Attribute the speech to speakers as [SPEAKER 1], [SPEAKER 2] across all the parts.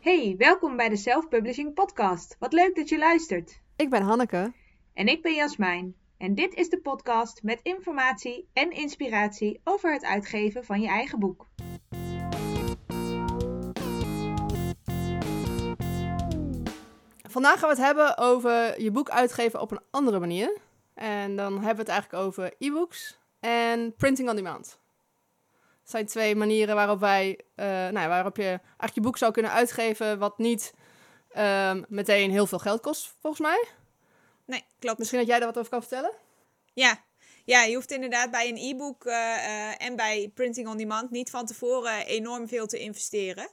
[SPEAKER 1] Hey, welkom bij de Self Publishing Podcast. Wat leuk dat je luistert.
[SPEAKER 2] Ik ben Hanneke.
[SPEAKER 1] En ik ben Jasmijn. En dit is de podcast met informatie en inspiratie over het uitgeven van je eigen boek.
[SPEAKER 2] Vandaag gaan we het hebben over je boek uitgeven op een andere manier. En dan hebben we het eigenlijk over e-books en printing on demand. Zijn twee manieren waarop wij, uh, nou, waarop je eigenlijk je boek zou kunnen uitgeven, wat niet um, meteen heel veel geld kost, volgens mij.
[SPEAKER 3] Nee, klopt.
[SPEAKER 2] Misschien dat jij daar wat over kan vertellen?
[SPEAKER 3] Ja, ja, je hoeft inderdaad bij een e-book uh, uh, en bij printing on demand niet van tevoren enorm veel te investeren.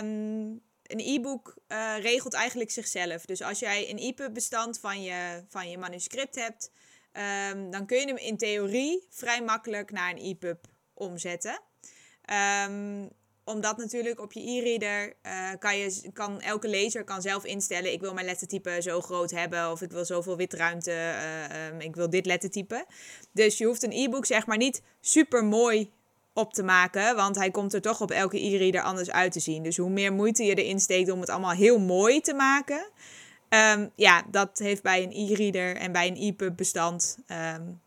[SPEAKER 3] Um, een e-book uh, regelt eigenlijk zichzelf. Dus als jij een EPUB bestand van je, van je manuscript hebt, um, dan kun je hem in theorie vrij makkelijk naar een EPUB omzetten. Um, omdat natuurlijk op je e-reader uh, kan, je, kan elke lezer kan zelf instellen: ik wil mijn lettertype zo groot hebben, of ik wil zoveel witruimte, uh, um, ik wil dit lettertype. Dus je hoeft een e-book zeg maar niet super mooi op te maken, want hij komt er toch op elke e-reader anders uit te zien. Dus hoe meer moeite je erin steekt om het allemaal heel mooi te maken, um, ja, dat heeft bij een e-reader en bij een EPUB bestand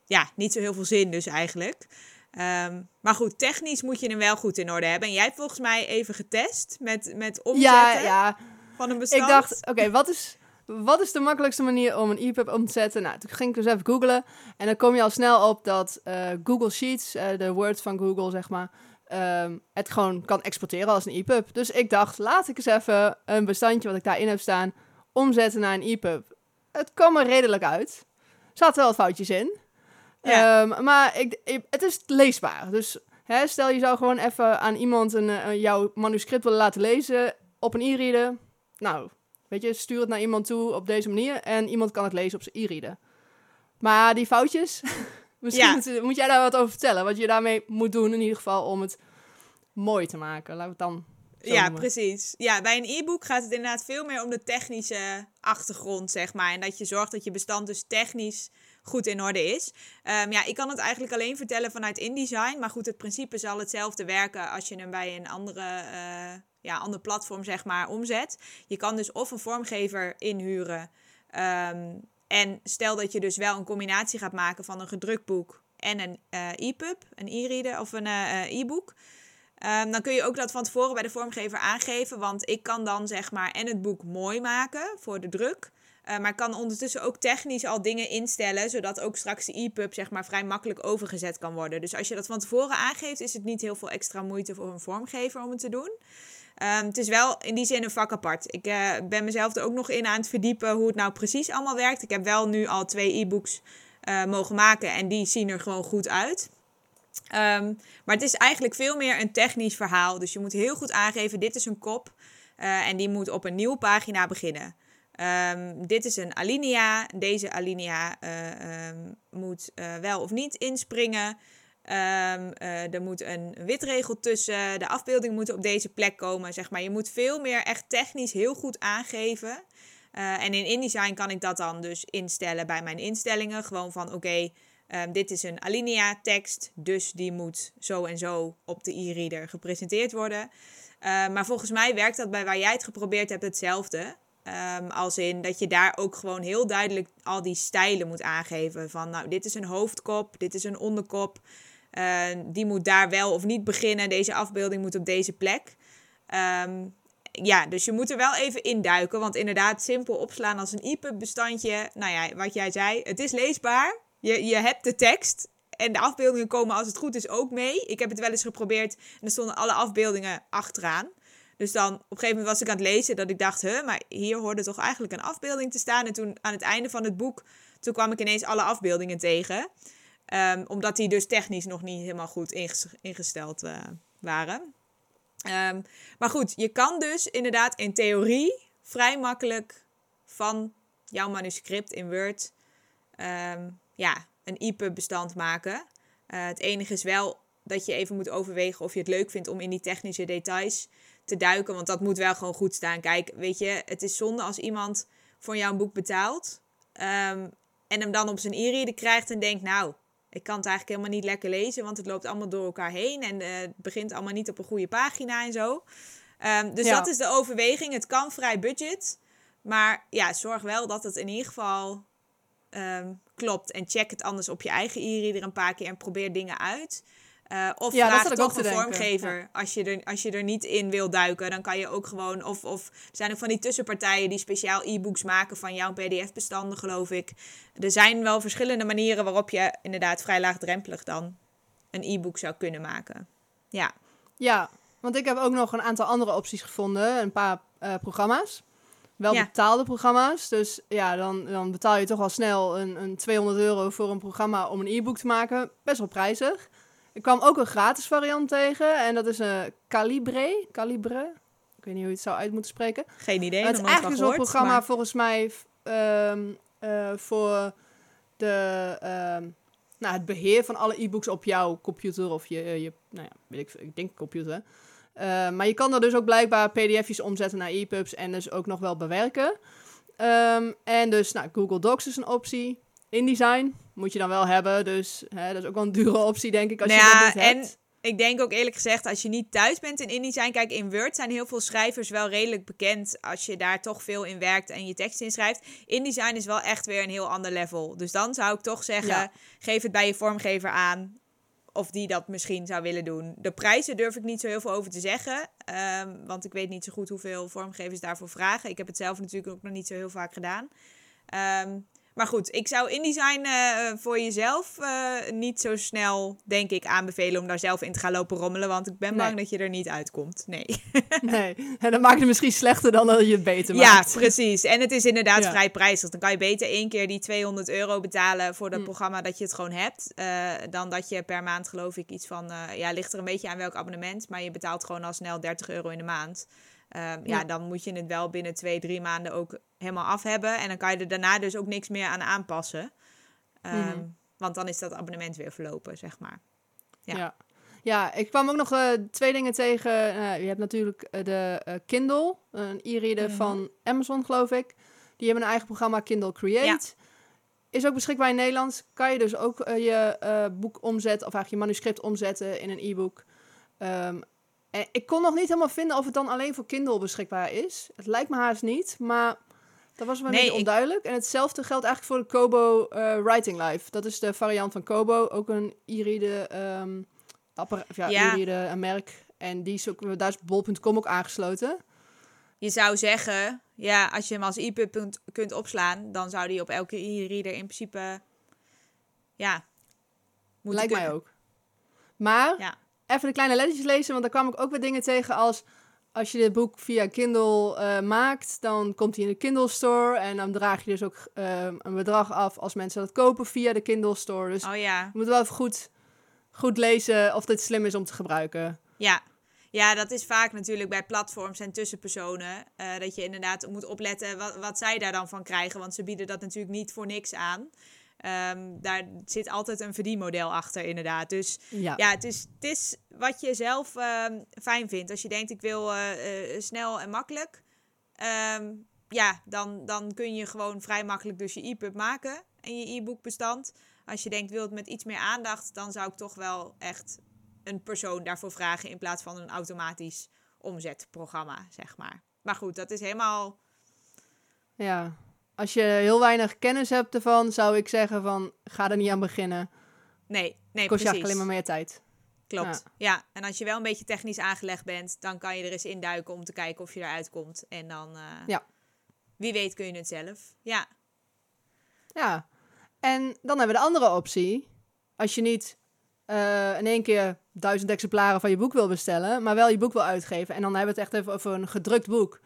[SPEAKER 3] ja, niet zo heel veel zin dus eigenlijk. Um, maar goed, technisch moet je hem wel goed in orde hebben. En jij hebt volgens mij even getest met, met omzetten
[SPEAKER 2] ja, ja.
[SPEAKER 3] van een bestand.
[SPEAKER 2] Ik dacht, oké, wat is wat is de makkelijkste manier om een EPUB om te zetten? Nou, toen ging ik dus even googlen. En dan kom je al snel op dat uh, Google Sheets, uh, de Word van Google, zeg maar, um, het gewoon kan exporteren als een EPUB. Dus ik dacht, laat ik eens even een bestandje wat ik daarin heb staan, omzetten naar een EPUB. Het kwam er redelijk uit. Er zaten wel wat foutjes in. Ja. Um, maar ik, ik, het is leesbaar. Dus hè, stel je zou gewoon even aan iemand een, uh, jouw manuscript willen laten lezen op een e-reader. Nou, Weet je, stuur het naar iemand toe op deze manier en iemand kan het lezen op zijn e-reader. Maar die foutjes, misschien ja. moet, moet, jij daar wat over vertellen. Wat je daarmee moet doen in ieder geval om het mooi te maken. Laten we het dan
[SPEAKER 3] ja, noemen. precies. Ja, bij een e-book gaat het inderdaad veel meer om de technische achtergrond, zeg maar. En dat je zorgt dat je bestand dus technisch goed in orde is. Um, ja, ik kan het eigenlijk alleen vertellen vanuit InDesign. Maar goed, het principe zal hetzelfde werken als je hem bij een andere... Uh, ja, ander platform zeg maar omzet. Je kan dus of een vormgever inhuren. Um, en stel dat je dus wel een combinatie gaat maken van een gedrukt boek en een uh, e-pub, een e-reader of een uh, e-book. Um, dan kun je ook dat van tevoren bij de vormgever aangeven. Want ik kan dan zeg maar en het boek mooi maken voor de druk. Uh, maar kan ondertussen ook technisch al dingen instellen, zodat ook straks de e-pub zeg maar vrij makkelijk overgezet kan worden. Dus als je dat van tevoren aangeeft, is het niet heel veel extra moeite voor een vormgever om het te doen. Um, het is wel in die zin een vak apart. Ik uh, ben mezelf er ook nog in aan het verdiepen hoe het nou precies allemaal werkt. Ik heb wel nu al twee e-books uh, mogen maken en die zien er gewoon goed uit. Um, maar het is eigenlijk veel meer een technisch verhaal. Dus je moet heel goed aangeven, dit is een kop uh, en die moet op een nieuwe pagina beginnen. Um, dit is een alinea. Deze alinea moet wel of niet inspringen. Um, uh, er moet een witregel tussen. De afbeelding moet op deze plek komen. Zeg maar. Je moet veel meer echt technisch heel goed aangeven. En in InDesign kan ik dat dan dus instellen bij mijn instellingen. Gewoon van oké, dit is een alinea tekst. Dus die moet zo en zo op de e-reader gepresenteerd worden. Maar volgens mij werkt dat bij waar jij het geprobeerd hebt hetzelfde. Um, als in dat je daar ook gewoon heel duidelijk al die stijlen moet aangeven. Van nou, dit is een hoofdkop, dit is een onderkop. Uh, die moet daar wel of niet beginnen. Deze afbeelding moet op deze plek. Um, ja, dus je moet er wel even induiken. Want inderdaad, simpel opslaan als een EPUB-bestandje. Nou ja, wat jij zei, het is leesbaar. Je, je hebt de tekst. En de afbeeldingen komen als het goed is ook mee. Ik heb het wel eens geprobeerd en er stonden alle afbeeldingen achteraan. Dus dan op een gegeven moment was ik aan het lezen dat ik dacht, huh, maar hier hoorde toch eigenlijk een afbeelding te staan. En toen aan het einde van het boek, toen kwam ik ineens alle afbeeldingen tegen. Um, omdat die dus technisch nog niet helemaal goed ingesteld uh, waren. Um, maar goed, je kan dus inderdaad in theorie vrij makkelijk van jouw manuscript in Word um, ja, een EPUB-bestand maken. Uh, het enige is wel dat je even moet overwegen of je het leuk vindt om in die technische details te duiken. Want dat moet wel gewoon goed staan. Kijk, weet je, het is zonde als iemand voor jou een boek betaalt. Um, en hem dan op zijn e-reader krijgt en denkt, nou, ik kan het eigenlijk helemaal niet lekker lezen, want het loopt allemaal door elkaar heen en uh, het begint allemaal niet op een goede pagina en zo. Ehm, dus
[SPEAKER 2] Ja.
[SPEAKER 3] dat is de overweging. Het kan vrij budget. Maar ja, zorg wel dat het in ieder geval ehm, klopt. En check het anders op je eigen e-reader een paar keer en probeer dingen uit. Eh, of
[SPEAKER 2] Ja,
[SPEAKER 3] vraag toch een vormgever. Als, je er, als je er niet in wil duiken, dan kan je ook gewoon... Of, of er zijn ook van die tussenpartijen die speciaal e-books maken van jouw pdf-bestanden, geloof ik. Er zijn wel verschillende manieren waarop je inderdaad vrij laagdrempelig dan een e-book zou kunnen maken. Ja,
[SPEAKER 2] Ja, want ik heb ook nog een aantal andere opties gevonden. Een paar eh, programma's. Wel
[SPEAKER 3] Ja.
[SPEAKER 2] betaalde programma's. Dus ja, dan, dan betaal je toch al snel een, een 200 euro voor een programma om een e-book te maken. Best wel prijzig. Ik kwam ook een gratis variant tegen. En dat is een Calibre. Calibre. Ik weet niet hoe je het zou uit moeten spreken.
[SPEAKER 3] geen idee.
[SPEAKER 2] het is eigenlijk zo'n programma
[SPEAKER 3] maar-
[SPEAKER 2] volgens mij ehm, eh, voor de, ehm, nou, het beheer van alle e-books op jouw computer of je, je nou ja, weet ik, ik denk computer. Eh, maar je kan er dus ook blijkbaar pdf'jes omzetten naar EPUBs en dus ook nog wel bewerken. Ehm, en dus, nou, Google Docs is een optie. InDesign moet je dan wel hebben, dus hè, dat is ook wel een dure optie, denk ik, als
[SPEAKER 3] Nou
[SPEAKER 2] je
[SPEAKER 3] ja,
[SPEAKER 2] dat niet
[SPEAKER 3] en ik denk ook eerlijk gezegd, als je niet thuis bent in InDesign, kijk, in Word zijn heel veel schrijvers wel redelijk bekend als je daar toch veel in werkt en je tekst in schrijft. InDesign is wel echt weer een heel ander level. Dus dan zou ik toch zeggen,
[SPEAKER 2] Ja.
[SPEAKER 3] geef het bij je vormgever aan of die dat misschien zou willen doen. De prijzen durf ik niet zo heel veel over te zeggen, ehm, want ik weet niet zo goed hoeveel vormgevers daarvoor vragen. Ik heb het zelf natuurlijk ook nog niet zo heel vaak gedaan. Ehm, maar goed, ik zou InDesign eh voor jezelf eh, niet zo snel, denk ik, aanbevelen om daar zelf in te gaan lopen rommelen. Want ik ben
[SPEAKER 2] Nee.
[SPEAKER 3] bang dat je er niet uitkomt. Nee.
[SPEAKER 2] Nee, en dan maakt het misschien slechter dan dat je het beter
[SPEAKER 3] Ja,
[SPEAKER 2] maakt.
[SPEAKER 3] precies. En het is inderdaad
[SPEAKER 2] Ja.
[SPEAKER 3] vrij prijzig. Dan kan je beter één keer die 200 euro betalen voor dat
[SPEAKER 2] Mm.
[SPEAKER 3] programma dat je het gewoon hebt. dan dat je per maand, geloof ik, iets van. ja, ligt er een beetje aan welk abonnement. Maar je betaalt gewoon al snel 30 euro in de maand. Ehm, ja.
[SPEAKER 2] Ja.
[SPEAKER 3] dan moet je het wel binnen twee, drie maanden ook helemaal af hebben. En dan kan je er daarna dus ook niks meer aan aanpassen. Ehm,
[SPEAKER 2] Mhm.
[SPEAKER 3] Want dan is dat abonnement weer verlopen, zeg maar. Ja.
[SPEAKER 2] Ja. ja. ik kwam ook nog eh, twee dingen tegen. Eh, je hebt natuurlijk eh, de Kindle, een e-reader
[SPEAKER 3] Mhm.
[SPEAKER 2] van Amazon, geloof ik. Die hebben een eigen programma Kindle Create. Is ook beschikbaar in Nederlands. Kan je dus ook je boek omzetten, of eigenlijk je manuscript omzetten in een e-book. En ik kon nog niet helemaal vinden of het dan alleen voor Kindle beschikbaar is. Het lijkt me haast niet, maar dat was me
[SPEAKER 3] ik-
[SPEAKER 2] onduidelijk. En hetzelfde geldt eigenlijk voor de Kobo eh, Writing Live. Dat is de variant van Kobo, ook een e-reader, ehm, appara- of ja, een merk. En die is ook, daar is bol.com ook aangesloten.
[SPEAKER 3] Je zou zeggen, ja, als je hem als EPUB kunt, opslaan, dan zou die op elke e-reader in principe, ja, moeten
[SPEAKER 2] Lijkt mij ook. Maar
[SPEAKER 3] Ja.
[SPEAKER 2] Even de kleine lettertjes lezen, want daar kwam ik ook weer dingen tegen als... Als je dit boek via Kindle eh, maakt, dan komt hij in de Kindle Store. En dan draag je dus ook ehm, een bedrag af als mensen dat kopen via de Kindle Store. Dus
[SPEAKER 3] Oh ja,
[SPEAKER 2] je moet wel even goed, goed lezen of dit slim is om te gebruiken.
[SPEAKER 3] ja. Ja, dat is vaak natuurlijk bij platforms en tussenpersonen. eh, dat je inderdaad moet opletten wat, wat zij daar dan van krijgen. Want ze bieden dat natuurlijk niet voor niks aan. Ehm, daar zit altijd een verdienmodel achter, inderdaad. Dus
[SPEAKER 2] Ja,
[SPEAKER 3] Ja, het is, het is wat je zelf ehm, fijn vindt. Als je denkt, ik wil eh, eh, snel en makkelijk. ehm, ja, dan, dan kun je gewoon vrij makkelijk dus je e-pub maken en je e-bookbestand. Als je denkt, wil het met iets meer aandacht, dan zou ik toch wel echt een persoon daarvoor vragen in plaats van een automatisch omzetprogramma, zeg maar. Maar goed, dat is helemaal...
[SPEAKER 2] ja. Als je heel weinig kennis hebt ervan, zou ik zeggen van ga er niet aan beginnen.
[SPEAKER 3] Nee, nee,
[SPEAKER 2] Kost je alleen maar meer tijd.
[SPEAKER 3] Klopt. Ja. en als je wel een beetje technisch aangelegd bent, dan kan je er eens induiken om te kijken of je eruit komt. En dan, eh,
[SPEAKER 2] Ja.
[SPEAKER 3] wie weet, kun je het zelf. Ja,
[SPEAKER 2] Ja, en dan hebben we de andere optie. Als je niet eh, in één keer duizend exemplaren van je boek wil bestellen, maar wel je boek wil uitgeven. En dan hebben we het echt even over een gedrukt boek.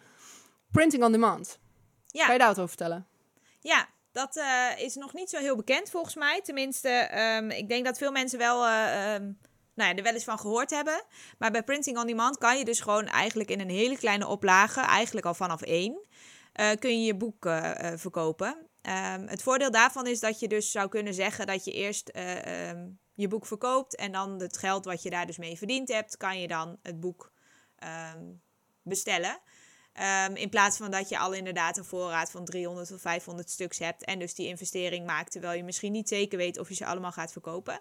[SPEAKER 2] Printing on demand.
[SPEAKER 3] Ja.
[SPEAKER 2] Kan je daar wat over vertellen?
[SPEAKER 3] ja dat eh, is nog niet zo heel bekend volgens mij. Tenminste, ehm, ik denk dat veel mensen wel, eh, ehm, nou ja, er wel eens van gehoord hebben. Maar bij Printing on Demand kan je dus gewoon eigenlijk in een hele kleine oplage, eigenlijk al vanaf één, eh, kun je je boek verkopen. Ehm, het voordeel daarvan is dat je dus zou kunnen zeggen dat je eerst je boek verkoopt en dan het geld wat je daar dus mee verdiend hebt, kan je dan het boek bestellen. Ehm, in plaats van dat je al inderdaad een voorraad van 300 of 500 stuks hebt. En dus die investering maakt terwijl je misschien niet zeker weet of je ze allemaal gaat verkopen.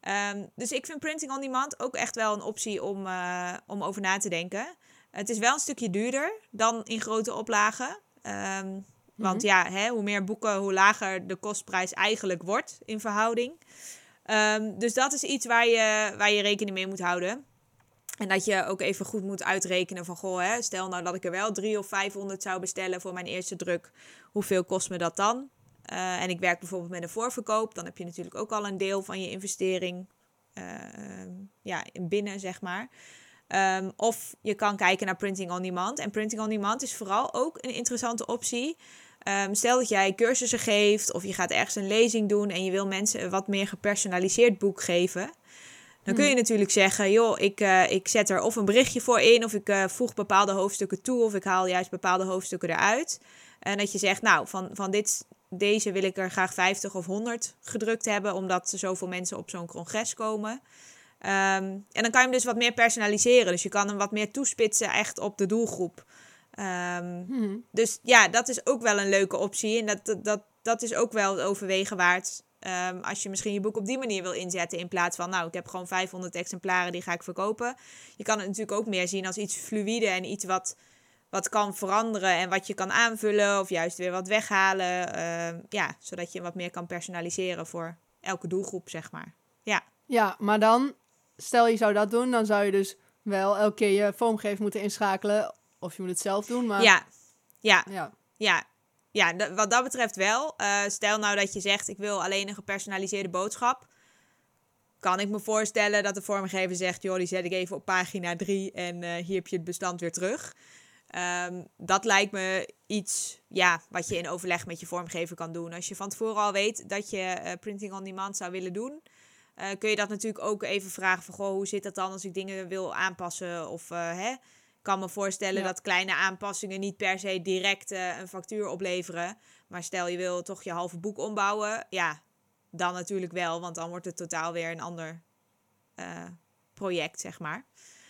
[SPEAKER 3] Ehm, dus ik vind printing on demand ook echt wel een optie om, eh, om over na te denken. Het is wel een stukje duurder dan in grote oplagen. Ehm, want ja, hè, hoe meer boeken, hoe lager de kostprijs eigenlijk wordt in verhouding. Dus dat is iets waar je, waar je rekening mee moet houden. En dat je ook even goed moet uitrekenen van, goh, hè, stel nou dat ik er wel 3 of 500 zou bestellen voor mijn eerste druk. Hoeveel kost me dat dan? Uh, en ik werk bijvoorbeeld met een voorverkoop. Dan heb je natuurlijk ook al een deel van je investering uh, ja, binnen, zeg maar. Um, of je kan kijken naar printing on demand. En printing on demand is vooral ook een interessante optie. Um, stel dat jij cursussen geeft of je gaat ergens een lezing doen en je wil mensen een wat meer gepersonaliseerd boek geven. Dan kun je hmm. natuurlijk zeggen, joh, ik, uh, ik zet er of een berichtje voor in, of ik uh, voeg bepaalde hoofdstukken toe, of ik haal juist bepaalde hoofdstukken eruit. En dat je zegt, nou, van, van dit, deze wil ik er graag 50 of 100 gedrukt hebben, omdat er zoveel mensen op zo'n congres komen. Um, en dan kan je hem dus wat meer personaliseren. Dus je kan hem wat meer toespitsen echt op de doelgroep. Um, hmm. Dus ja, dat is ook wel een leuke optie. En dat, dat, dat is ook wel het overwegen waard. Um, als je misschien je boek op die manier wil inzetten. In plaats van, nou, ik heb gewoon 500 exemplaren, die ga ik verkopen. Je kan het natuurlijk ook meer zien als iets fluïde en iets wat, wat kan veranderen. En wat je kan aanvullen of juist weer wat weghalen. Uh, ja, zodat je wat meer kan personaliseren voor elke doelgroep, zeg maar. Ja.
[SPEAKER 2] Ja, maar dan, stel je zou dat doen, dan zou je dus wel elke keer je vormgever moeten inschakelen of je moet het zelf doen, maar...
[SPEAKER 3] Ja, ja, ja. ja. Ja wat dat betreft wel. Uh, stel nou dat je zegt, ik wil alleen een gepersonaliseerde boodschap. Kan ik me voorstellen dat de vormgever zegt, joh, die zet ik even op pagina 3 en uh, hier heb je het bestand weer terug. Um, dat lijkt me iets ja, wat je in overleg met je vormgever kan doen. Als je van tevoren al weet dat je uh, printing on demand zou willen doen, kun je dat natuurlijk ook even vragen van, goh, hoe zit dat dan als ik dingen wil aanpassen of hè, kan me voorstellen dat kleine aanpassingen niet per se direct uh, een factuur opleveren. Maar stel je wil toch je halve boek ombouwen. Ja, dan natuurlijk wel. Want dan wordt het totaal weer een ander uh, project, zeg maar.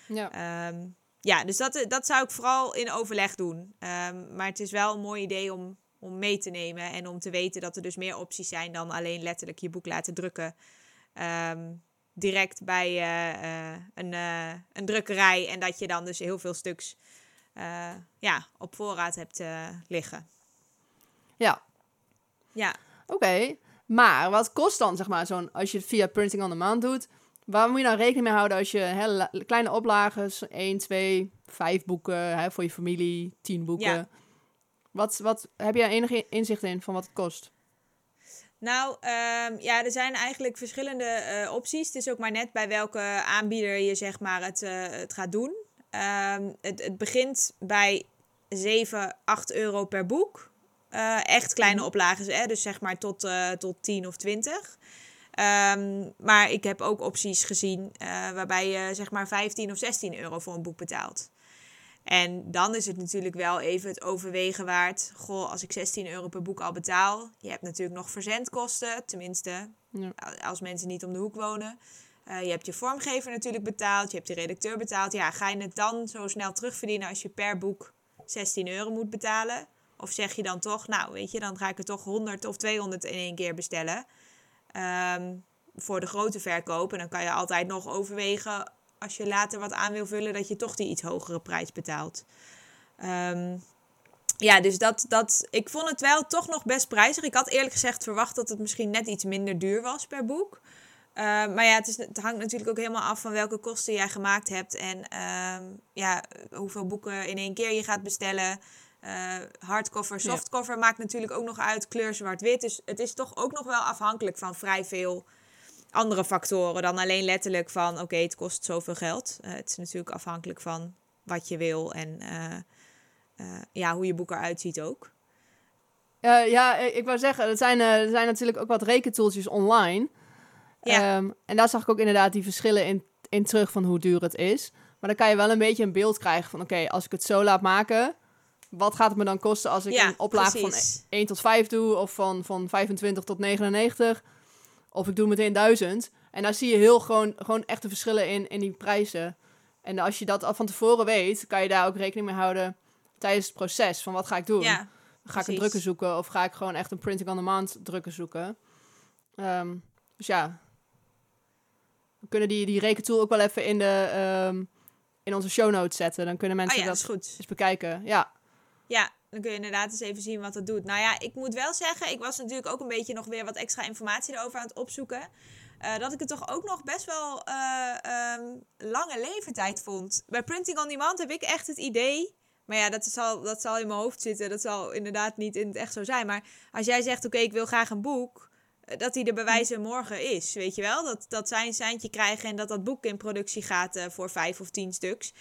[SPEAKER 3] Ja, um, ja dus dat, dat zou ik vooral in overleg doen. Um, maar het is wel een mooi idee om, om mee te nemen. En om te weten dat er dus meer opties zijn dan alleen letterlijk je boek laten drukken. Um, direct bij uh, een, uh, een drukkerij. En dat je dan dus heel veel stuks ja, op voorraad hebt liggen.
[SPEAKER 2] Ja.
[SPEAKER 3] Ja.
[SPEAKER 2] Oké. Maar wat kost dan, zeg maar, zo'n als je het via printing on demand doet? Waar moet je nou rekening mee houden als je hè, kleine oplages, 1, 2, 5 boeken hè, voor je familie, 10 boeken? Ja. Wat, wat heb je enige inzicht in van wat het kost?
[SPEAKER 3] Nou, um, ja, er zijn eigenlijk verschillende uh, opties. Het is ook maar net bij welke aanbieder je zeg maar het, uh, het gaat doen. Um, het, het begint bij 7, 8 euro per boek. Uh, echt kleine mhm. oplages, hè? dus zeg maar tot, tot 10 of 20. Um, ehm, maar ik heb ook opties gezien waarbij je zeg maar 15 of 16 euro voor een boek betaalt. En dan is het natuurlijk wel even het overwegen waard. Goh, als ik 16 euro per boek al betaal. Je hebt natuurlijk nog verzendkosten. Tenminste, ja. als mensen niet om de hoek wonen. Uh, je hebt je vormgever natuurlijk betaald. Je hebt de redacteur betaald. Ja, ga je het dan zo snel terugverdienen als je per boek 16 euro moet betalen? Of zeg je dan toch, nou weet je, dan ga ik er toch 100 of 200 in één keer bestellen. Um, voor de grote verkoop. En dan kan je altijd nog overwegen als je later wat aan wil vullen, dat je toch die iets hogere prijs betaalt. Um, ja, dus dat, dat, ik vond het wel toch nog best prijzig. Ik had eerlijk gezegd verwacht dat het misschien net iets minder duur was per boek. Uh, maar ja, het, is, het, hangt natuurlijk ook helemaal af van welke kosten jij gemaakt hebt. En uh, ja, hoeveel boeken in één keer je gaat bestellen. Uh, hardcover, softcover maakt natuurlijk ook nog uit. Kleur zwart-wit. Dus het is toch ook nog wel afhankelijk van vrij veel andere factoren dan alleen letterlijk van oké, het kost zoveel geld. Uh, het is natuurlijk afhankelijk van wat je wil en uh, uh, ja, hoe je boek eruit ziet ook.
[SPEAKER 2] ja, ik wou zeggen, er zijn, er zijn natuurlijk ook wat rekentoeltjes online. Ja. Um, en daar zag ik ook inderdaad die verschillen in, in terug van hoe duur het is. Maar dan kan je wel een beetje een beeld krijgen van oké, als ik het zo laat maken, wat gaat het me dan kosten als ik een oplage van 1 tot 5 doe of van, van 25 tot 99? Of ik doe meteen duizend. En daar zie je heel gewoon, gewoon echte verschillen in, in die prijzen. En als je dat al van tevoren weet, kan je daar ook rekening mee houden tijdens het proces. Van wat ga ik doen? Ja, ga ik een drukken zoeken of ga ik gewoon echt een printing on demand drukken zoeken? Um, dus ja, we kunnen die, die rekentool ook wel even in de, um, in onze show notes zetten. Dan kunnen
[SPEAKER 3] Oh
[SPEAKER 2] mensen
[SPEAKER 3] ja, dat
[SPEAKER 2] dat
[SPEAKER 3] is goed.
[SPEAKER 2] eens bekijken. Ja,
[SPEAKER 3] Ja, dan kun je inderdaad eens even zien wat het doet. Nou ja, ik moet wel zeggen, ik was natuurlijk ook een beetje nog weer wat extra informatie erover aan het opzoeken. Eh, dat ik het toch ook nog best wel eh, ehm, lange leeftijd vond. Bij Printing on Demand heb ik echt het idee. Maar ja, dat zal, dat zal in mijn hoofd zitten. Dat zal inderdaad niet in het echt zo zijn. Maar als jij zegt, oké, ik wil graag een boek. eh, Dat die er bij wijze morgen is, weet je wel? Dat, dat zij een seintje krijgen en dat dat boek in productie gaat voor vijf of tien stuks.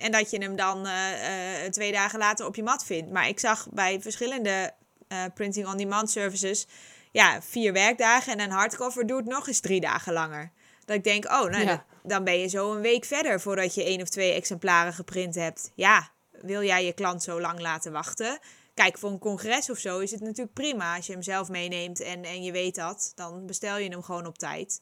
[SPEAKER 3] En dat je hem dan eh, eh, twee dagen later op je mat vindt. Maar ik zag bij verschillende eh, printing on demand services. Ja, vier werkdagen en een hardcover duurt nog eens drie dagen langer. Dat ik denk, oh, nou,
[SPEAKER 2] Ja.
[SPEAKER 3] dat- dan ben je zo een week verder voordat je één of twee exemplaren geprint hebt. Ja, wil jij je klant zo lang laten wachten? Kijk, voor een congres of zo is het natuurlijk prima als je hem zelf meeneemt en, en je weet dat. Dan bestel je hem gewoon op tijd.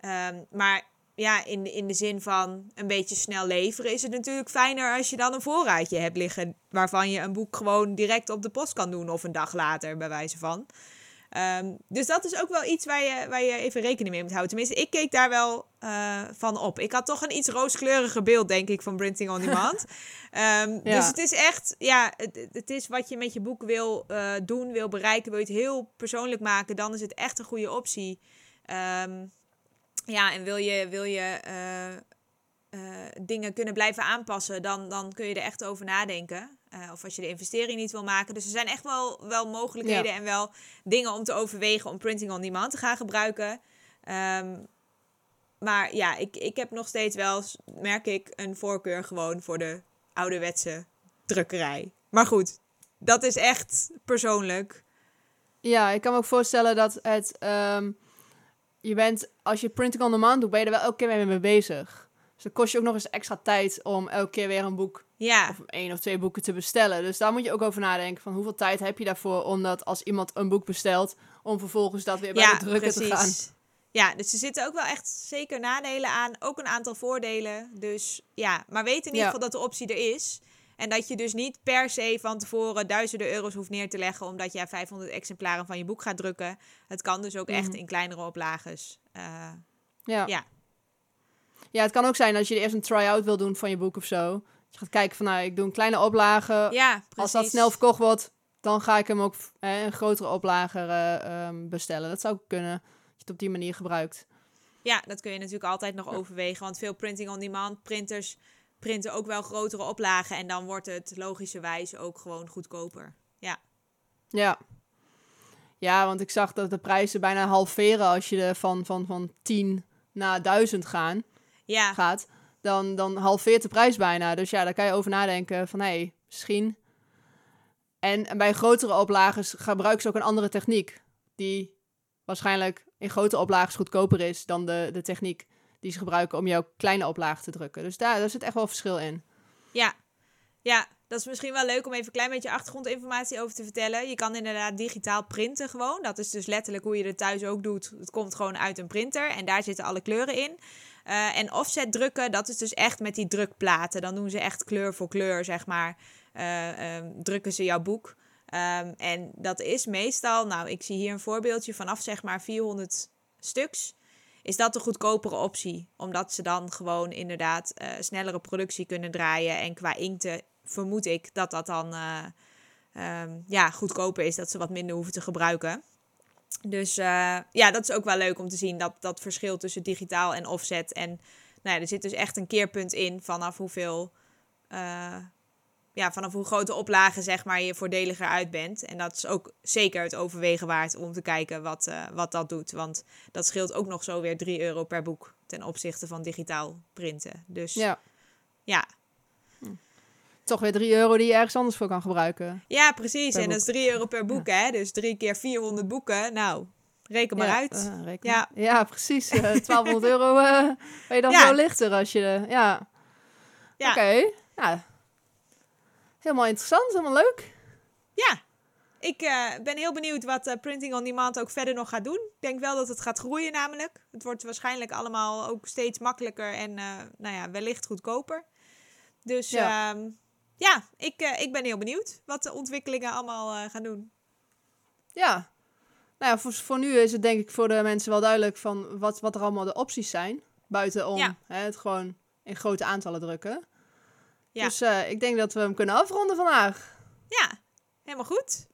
[SPEAKER 3] Ehm, maar ja, in, in de zin van een beetje snel leveren, is het natuurlijk fijner als je dan een voorraadje hebt liggen. Waarvan je een boek gewoon direct op de post kan doen of een dag later, bij wijze van. Ehm, dus dat is ook wel iets waar je, waar je even rekening mee moet houden. Tenminste, ik keek daar wel eh, van op. Ik had toch een iets rooskleuriger beeld, denk ik, van Printing on Demand.
[SPEAKER 2] Ja.
[SPEAKER 3] Dus het is echt, ja, het, het is wat je met je boek wil eh, doen, wil bereiken. Wil je het heel persoonlijk maken, dan is het echt een goede optie. Ehm, ja, en wil je, wil je eh, eh, dingen kunnen blijven aanpassen, dan, dan kun je er echt over nadenken. Eh, of als je de investering niet wil maken. Dus er zijn echt wel, wel mogelijkheden
[SPEAKER 2] Ja.
[SPEAKER 3] en wel dingen om te overwegen om printing on demand te gaan gebruiken. Ehm, maar ja, ik, ik heb nog steeds wel, merk ik, een voorkeur gewoon voor de ouderwetse drukkerij. Maar goed, dat is echt persoonlijk.
[SPEAKER 2] Ja, ik kan me ook voorstellen dat het... ehm, je bent, als je printing on demand doet, ben je er wel elke keer mee bezig. Dus dan kost je ook nog eens extra tijd om elke keer weer een boek
[SPEAKER 3] Ja,
[SPEAKER 2] of één of twee boeken te bestellen. Dus daar moet je ook over nadenken van hoeveel tijd heb je daarvoor om dat als iemand een boek bestelt, om vervolgens dat weer bij
[SPEAKER 3] ja
[SPEAKER 2] de drukker te gaan.
[SPEAKER 3] Ja, dus er zitten ook wel echt zeker nadelen aan. Ook een aantal voordelen. Dus ja, maar weet in ieder
[SPEAKER 2] Ja.
[SPEAKER 3] geval dat de optie er is. En dat je dus niet per se van tevoren duizenden euro's hoeft neer te leggen... omdat jij 500 exemplaren van je boek gaat drukken. Het kan dus ook echt
[SPEAKER 2] Mhm.
[SPEAKER 3] in kleinere oplages. Eh,
[SPEAKER 2] Ja.
[SPEAKER 3] ja.
[SPEAKER 2] ja, het kan ook zijn als je eerst een try-out wil doen van je boek of zo. Dat je gaat kijken van, nou, ik doe een kleine oplage.
[SPEAKER 3] ja, precies.
[SPEAKER 2] als dat snel verkocht wordt, dan ga ik hem ook eh, een grotere oplage eh, ehm, bestellen. Dat zou ook kunnen, dat je het op die manier gebruikt.
[SPEAKER 3] Ja, dat kun je natuurlijk altijd nog overwegen. Want veel printing-on-demand printers printen ook wel grotere oplagen. En dan wordt het logischerwijs ook gewoon goedkoper. Ja,
[SPEAKER 2] Ja. Ja, want ik zag dat de prijzen bijna halveren als je er van, van, van 10 naar 1000 gaan,
[SPEAKER 3] ja,
[SPEAKER 2] gaat. Dan, dan halveert de prijs bijna. Dus ja, daar kan je over nadenken van, hé, hey, misschien. En, bij grotere oplages gebruiken ze ook een andere techniek. Die waarschijnlijk in grote oplages goedkoper is dan de, de techniek die ze gebruiken om jouw kleine oplage te drukken. Dus daar, daar zit echt wel verschil in.
[SPEAKER 3] ja. Ja, dat is misschien wel leuk om even een klein beetje achtergrondinformatie over te vertellen. Je kan inderdaad digitaal printen gewoon. Dat is dus letterlijk hoe je het thuis ook doet. Het komt gewoon uit een printer en daar zitten alle kleuren in. Eh, en offset drukken, dat is dus echt met die drukplaten. Dan doen ze echt kleur voor kleur, zeg maar. eh, ehm, drukken ze jouw boek. Ehm, en dat is meestal, nou, ik zie hier een voorbeeldje vanaf zeg maar 400 stuks. Is dat de goedkopere optie? Omdat ze dan gewoon inderdaad eh, snellere productie kunnen draaien. En qua inkten vermoed ik dat dat dan eh, ehm, ja, goedkoper is. Dat ze wat minder hoeven te gebruiken. Dus eh, ja, dat is ook wel leuk om te zien. Dat, dat verschil tussen digitaal en offset. En nou ja, er zit dus echt een keerpunt in vanaf hoeveel... ja, vanaf hoe grote oplagen zeg maar, je voordeliger uit bent. En dat is ook zeker het overwegen waard om te kijken wat, eh, wat dat doet. Want dat scheelt ook nog zo weer 3 euro per boek ten opzichte van digitaal printen. Dus ja,
[SPEAKER 2] Ja,
[SPEAKER 3] ja,
[SPEAKER 2] toch weer 3 euro die je ergens anders voor kan gebruiken.
[SPEAKER 3] precies.
[SPEAKER 2] Per
[SPEAKER 3] en dat is 3 euro per boek, hè. Dus 3 keer 400 boeken. Nou, reken maar
[SPEAKER 2] ja,
[SPEAKER 3] uit.
[SPEAKER 2] eh, reken
[SPEAKER 3] Ja.
[SPEAKER 2] maar. ja, precies. Eh 1200 euro ben je dan
[SPEAKER 3] Ja.
[SPEAKER 2] veel lichter als je... ja,
[SPEAKER 3] ja,
[SPEAKER 2] oké. Ja. Helemaal interessant, helemaal leuk.
[SPEAKER 3] ja. Ik eh, ben heel benieuwd wat eh, Printing on Demand ook verder nog gaat doen. Ik denk wel dat het gaat groeien namelijk. Het wordt waarschijnlijk allemaal ook steeds makkelijker en eh, nou ja, wellicht goedkoper. Dus
[SPEAKER 2] Ja.
[SPEAKER 3] ja, ja ik, ik ben heel benieuwd wat de ontwikkelingen allemaal gaan doen.
[SPEAKER 2] Ja. Nou ja, voor, voor nu is het denk ik voor de mensen wel duidelijk van wat, wat er allemaal de opties zijn. Buitenom
[SPEAKER 3] Ja.
[SPEAKER 2] hè, het gewoon in grote aantallen drukken.
[SPEAKER 4] Ja.
[SPEAKER 2] Dus eh, ik denk dat we hem kunnen afronden vandaag.
[SPEAKER 4] Ja, helemaal goed.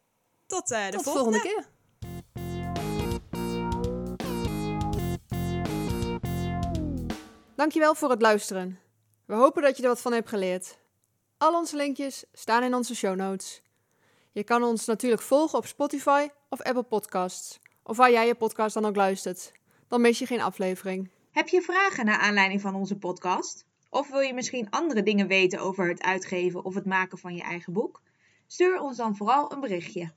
[SPEAKER 4] Tot eh, de
[SPEAKER 2] Tot de
[SPEAKER 4] volgende.
[SPEAKER 2] volgende keer. Dankjewel voor het luisteren. We hopen dat je er wat van hebt geleerd. Al onze linkjes staan in onze show notes. Je kan ons natuurlijk volgen op Spotify of Apple Podcasts. Of waar jij je podcast dan ook luistert. Dan mis je geen aflevering.
[SPEAKER 3] Heb je vragen naar aanleiding van onze podcast? Of wil je misschien andere dingen weten over het uitgeven of het maken van je eigen boek? Stuur ons dan vooral een berichtje.